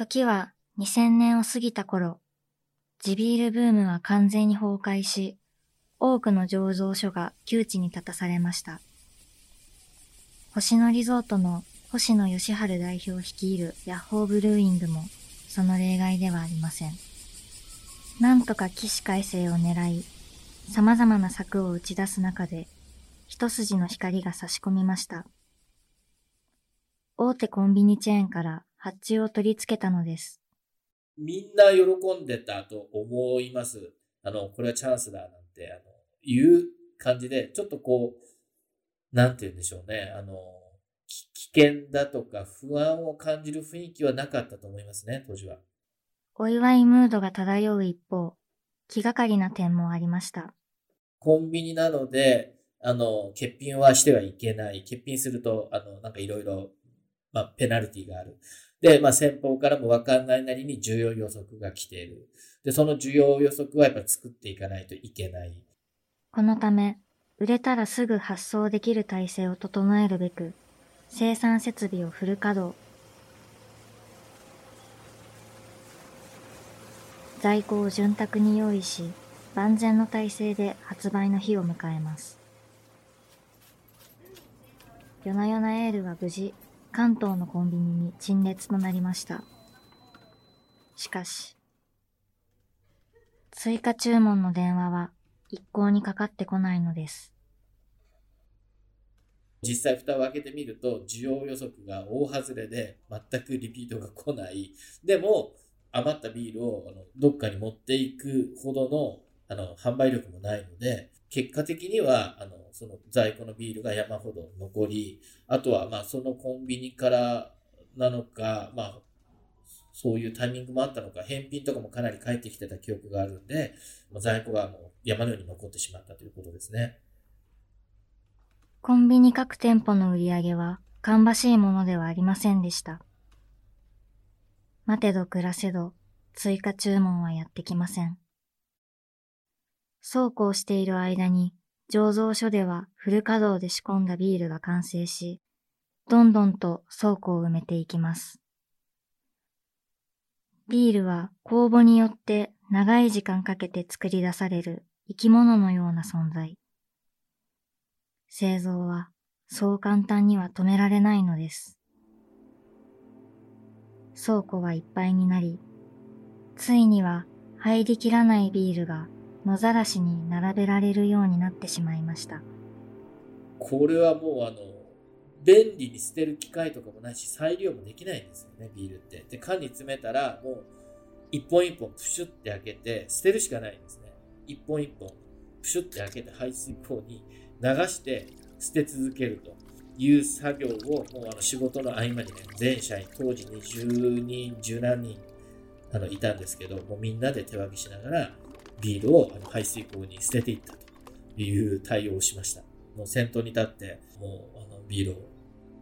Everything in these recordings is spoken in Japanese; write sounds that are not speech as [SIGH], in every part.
時は2000年を過ぎた頃、地ビールブームは完全に崩壊し、多くの醸造所が窮地に立たされました。星野リゾートの星野義治代表率いるヤッホーブルーイングもその例外ではありません。なんとか起死回生を狙い、様々な策を打ち出す中で、一筋の光が差し込みました。大手コンビニチェーンから発注を取り付けたのです。みんな喜んでたと思います。あの、これはチャンスだなんて、あの、いう感じで、ちょっとこう、なんて言うんでしょうね。あの、危険だとか不安を感じる雰囲気はなかったと思いますね、当時は。お祝いムードが漂う一方、気がかりな点もありました。コンビニなので、あの、欠品はしてはいけない。欠品すると、あの、なんかいろいろ、まあ、ペナルティがある。で、まあ、先方からもわかんないなりに需要予測が来ている。で、その需要予測はやっぱ作っていかないといけない。このため、売れたらすぐ発送できる体制を整えるべく、生産設備をフル稼働。在庫を潤沢に用意し、万全の体制で発売の日を迎えます。夜な夜なエールは無事、関東のコンビニに陳列となりました。しかし、追加注文の電話は一向にかかってこないのです。実際蓋を開けてみると、需要予測が大外れで全くリピートが来ない。でも、余ったビールをどっかに持っていくほどのあの販売力もないので、結果的には、あの、その在庫のビールが山ほど残り、あとは、まあ、そのコンビニからなのか、まあ、そういうタイミングもあったのか、返品とかもかなり返ってきてた記憶があるんで、在庫がもう山のように残ってしまったということですね。コンビニ各店舗の売り上げは、芳しいものではありませんでした。待てど暮らせど、追加注文はやってきません。そうこうしている間に、醸造所ではフル稼働で仕込んだビールが完成し、どんどんと倉庫を埋めていきます。ビールは酵母によって長い時間かけて作り出される生き物のような存在。製造はそう簡単には止められないのです。倉庫はいっぱいになり、ついには入りきらないビールが野ざらしに並べられるようになってしまいました。これはもうあの、便利に捨てる機械とかもないし、再利用もできないんですよね、ビールって。で、缶に詰めたら、もう、一本一本プシュって開けて、捨てるしかないんですね。一本一本、プシュって開けて排水口に流して捨て続けるという作業を、もうあの仕事の合間にね、全社員、当時20人、10何人、あの、いたんですけど、もうみんなで手分けしながら、ビールをあの排水口に捨てていったという対応をしました。もう先頭に立って、もうあのビールを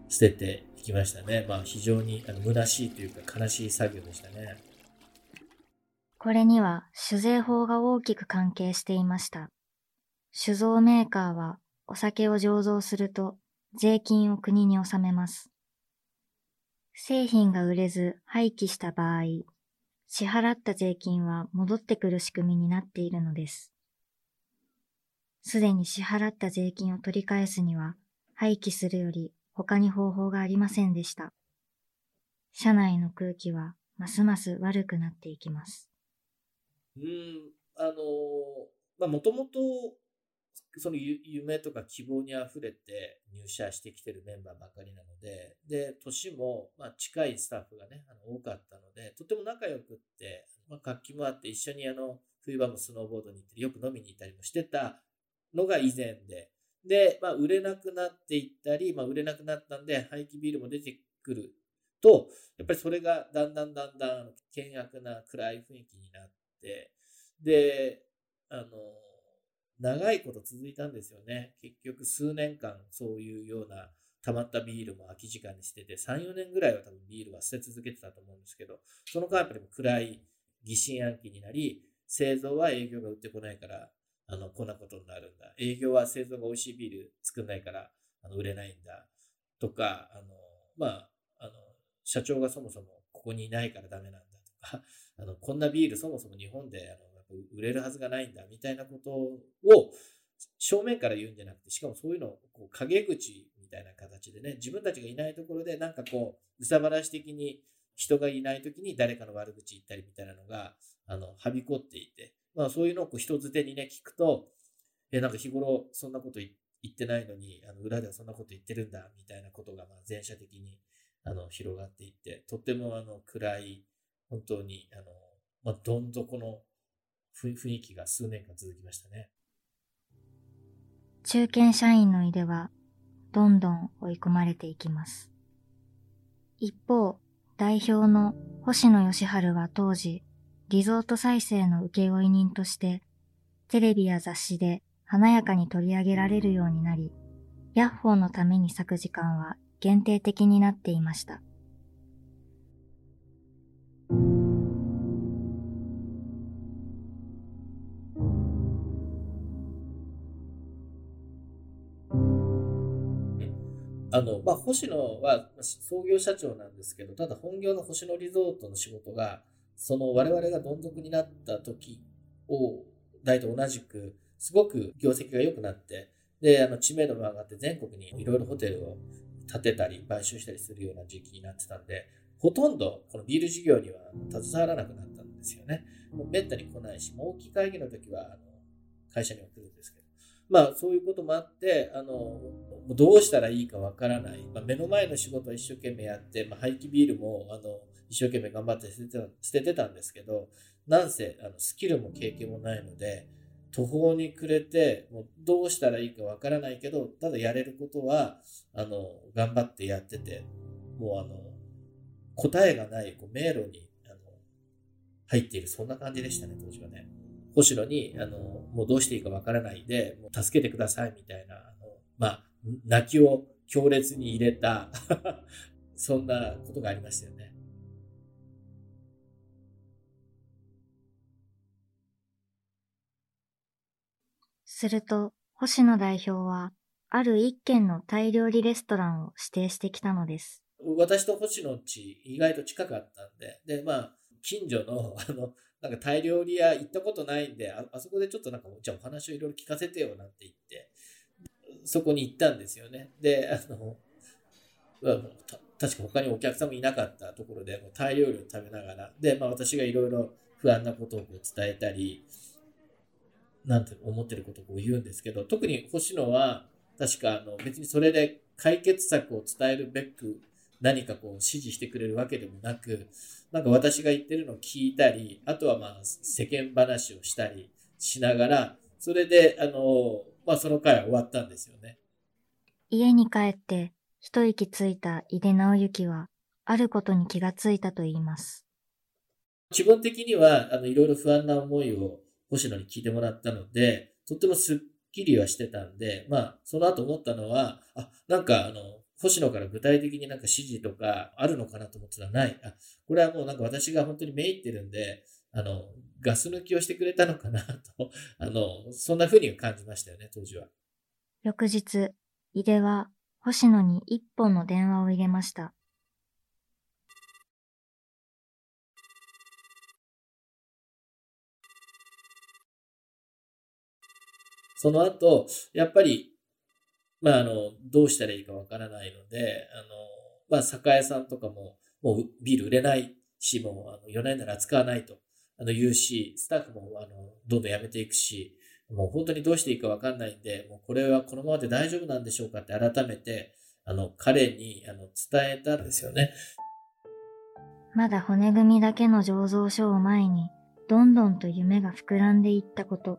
捨てていきましたね。まあ非常にあの虚しいというか悲しい作業でしたね。これには酒税法が大きく関係していました。酒造メーカーはお酒を醸造すると税金を国に納めます。製品が売れず廃棄した場合、支払った税金は戻ってくる仕組みになっているのです。すでに支払った税金を取り返すには、廃棄するより他に方法がありませんでした。社内の空気はますます悪くなっていきます。うん、あの、まあ、もともとその夢とか希望にあふれて入社してきてるメンバーばかりなので、で、年も、ま、近いスタッフがね、あの多かったので、とても仲良くって、まあ、活気もあって、一緒にあの、冬場もスノーボードに行ってよく飲みに行ったりもしてたのが以前で、で、まあ、売れなくなっていったり、まあ、売れなくなったんで、廃棄ビールも出てくると、やっぱりそれがだんだんだんだん険悪な暗い雰囲気になって、で、あの、長いこと続いたんですよね。結局数年間そういうような溜まったビールも空き時間にしてて、3、4年ぐらいは多分ビールは捨て続けてたと思うんですけど、その間やっぱり暗い疑心暗鬼になり、製造は営業が売ってこないから、あの、こんなことになるんだ。営業は製造が美味しいビール作んないから、あの、売れないんだ。とか、あの、まあ、あの、社長がそもそもここにいないからダメなんだとか、あの、こんなビールそもそも日本であの売れるはずがないんだみたいなことを正面から言うんじゃなくて、しかもそういうのをこう陰口みたいな形でね、自分たちがいないところでなんかこう、うさばらし的に人がいない時に誰かの悪口言ったりみたいなのが、あの、はびこっていて、まあそういうのをこう人づてにね、聞くと、え、なんか日頃そんなこと言ってないのに、あの、裏ではそんなこと言ってるんだ、みたいなことが、まあ全社的に、あの、広がっていって、とってもあの、暗い、本当に、あの、まあ、どん底の雰囲気が数年間続きましたね。中堅社員の井出は、どんどん追い込まれていきます。一方、代表の星野義治は当時、リゾート再生の請負人として、テレビや雑誌で華やかに取り上げられるようになり、ヤッホーのために咲く時間は限定的になっていました。あの、まあ、星野は創業社長なんですけど、ただ本業の星野リゾートの仕事が、その我々がどん底になった時を、大と同じく、すごく業績が良くなって、で、あの、知名度も上がって全国にいろいろホテルを建てたり、買収したりするような時期になってたんで、ほとんどこのビール事業には携わらなくなったんですよね。もうめったに来ないし、もう大きい会議の時は、あの、会社には来るんですけど。まあ、そういうこともあって、あの、どうしたらいいかわからない。まあ、目の前の仕事を一生懸命やって、まあ、廃棄ビールも、あの、一生懸命頑張って捨てて捨ててたんですけど、なんせ、あの、スキルも経験もないので、途方に暮れて、もうどうしたらいいかわからないけど、ただやれることは、あの、頑張ってやってて、もうあの、答えがないこう迷路に、あの、入っている、そんな感じでしたね、当時はね。星野に、あの、もうどうしていいかわからないで、もう助けてくださいみたいな、あの、まあ、泣きを強烈に入れた [LAUGHS] そんなことがありましたよね。すると、星野代表は、ある一軒のタイ料理レストランを指定してきたのです。私と星野地、意外と近かったんで、で、まあ、近所の、[LAUGHS] あの、なんかタイ料理屋行ったことないんで、ああそこでちょっとなんか、じゃあお話をいろいろ聞かせてよなんて言って、そこに行ったんですよね。で、あの、確か他にお客さんもいなかったところで、もうタイ料理を食べながら、で、まあ私がいろいろ不安なことをこう伝えたり、なんて思ってることをこう言うんですけど、特に星野は、確かあの別にそれで解決策を伝えるべく何かこう指示してくれるわけでもなく、なんか私が言ってるのを聞いたり、あとはまあ世間話をしたりしながら、それで、あの、まあその回は終わったんですよね。家に帰って一息ついた井出直之は、あることに気がついたと言います。基本的には、あの、いろいろ不安な思いを星野に聞いてもらったので、とってもスッキリはしてたんで、まあ、その後思ったのは、あ、なんか、あの、星野から具体的になんか指示とかあるのかなと思ってたらない。あ、これはもうなんか私が本当にめいってるんで、あの、ガス抜きをしてくれたのかなと、[LAUGHS] あの、そんな風に感じましたよね、当時は。翌日、井出は星野に一本の電話を入れました。その後、やっぱり、まあ、あの、どうしたらいいかわからないので、あの、まあ、酒屋さんとかも、もうビール売れないし、もう、あの、4年なら扱わないと、あの、言うし、スタッフも、あの、どんどん辞めていくし、もう本当にどうしていいかわかんないんで、もうこれはこのままで大丈夫なんでしょうかって改めて、あの、彼に、あの、伝えたんですよね。まだ骨組みだけの醸造所を前に、どんどんと夢が膨らんでいったこと。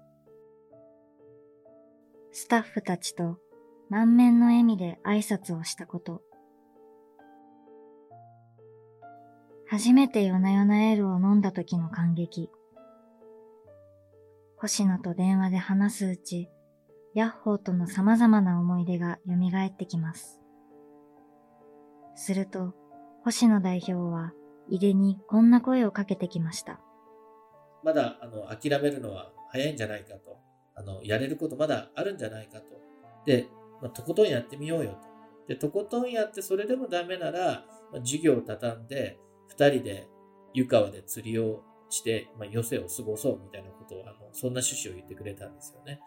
スタッフたちと満面の笑みで挨拶をしたこと。初めて夜な夜なエールを飲んだ時の感激。星野と電話で話すうち、ヤッホーとの様々な思い出が蘇ってきます。すると、星野代表は井出にこんな声をかけてきました。まだ、あの、諦めるのは早いんじゃないかと。あの、やれることまだあるんじゃないかと。で、まあ、とことんやってみようよと。で、とことんやってそれでもダメなら、まあ、授業を畳んで、二人で湯川で釣りをして、まあ、余生を過ごそうみたいなことを、あの、そんな趣旨を言ってくれたんですよね。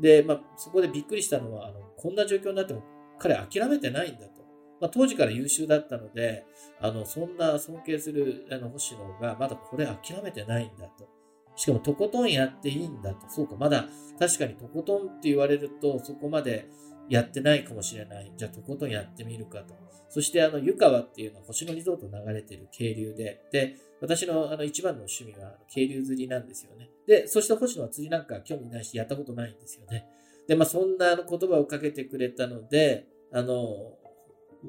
で、まあ、そこでびっくりしたのは、あの、こんな状況になっても彼諦めてないんだと。まあ、当時から優秀だったので、あの、そんな尊敬する、あの、星野が、まだこれ諦めてないんだと。しかも、とことんやっていいんだと。そうか、まだ、確かにとことんって言われると、そこまでやってないかもしれない。じゃあ、とことんやってみるかと。そして、あの、湯川っていうのは星野リゾート流れてる渓流で、で、私のあの一番の趣味は渓流釣りなんですよね。で、そして星野は釣りなんか興味ないし、やったことないんですよね。で、まあ、そんな言葉をかけてくれたので、あの、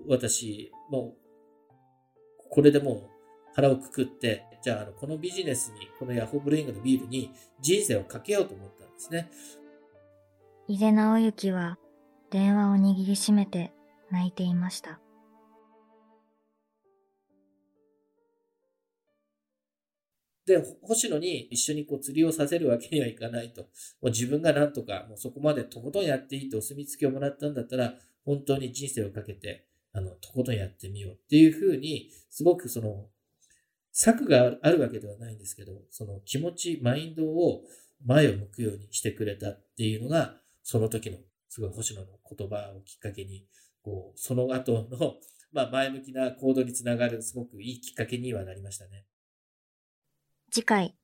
私、もう、これでもう腹をくくって、じゃあ、あのこのビジネスに、このヤホーブレイングのビールに人生をかけようと思ったんですね。伊勢直之は電話を握りしめて泣いていました。で、星野に一緒にこう釣りをさせるわけにはいかないと。もう自分がなんとか、もうそこまでとことんやっていいとお墨付きをもらったんだったら、本当に人生をかけて、あの、とことんやってみようっていうふうに、すごくその、策があるわけではないんですけど、その気持ち、マインドを前を向くようにしてくれたっていうのが、その時の、すごい星野の言葉をきっかけに、こう、その後の、[LAUGHS] まあ、前向きな行動につながる、すごくいいきっかけにはなりましたね。次回。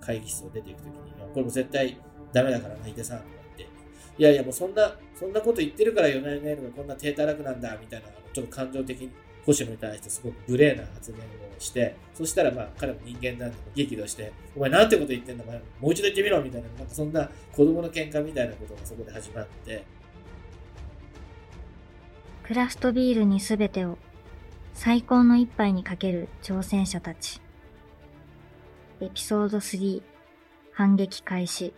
会議室を出ていくときに、これも絶対ダメだからな、伊手さんとか言って、いやいや、もうそんな、そんなこと言ってるからヨナネールがこんな低たらくなんだ、みたいな、ちょっと感情的に、星野に対してすごく無礼な発言をして、そしたらまあ彼も人間なんで激怒して、お前なんてこと言ってんだ、もう一度言ってみろみたいな、なんかそんな子供の喧嘩みたいなことがそこで始まって。クラフトビールに全てを最高の一杯にかける挑戦者たち。エピソード3反撃開始。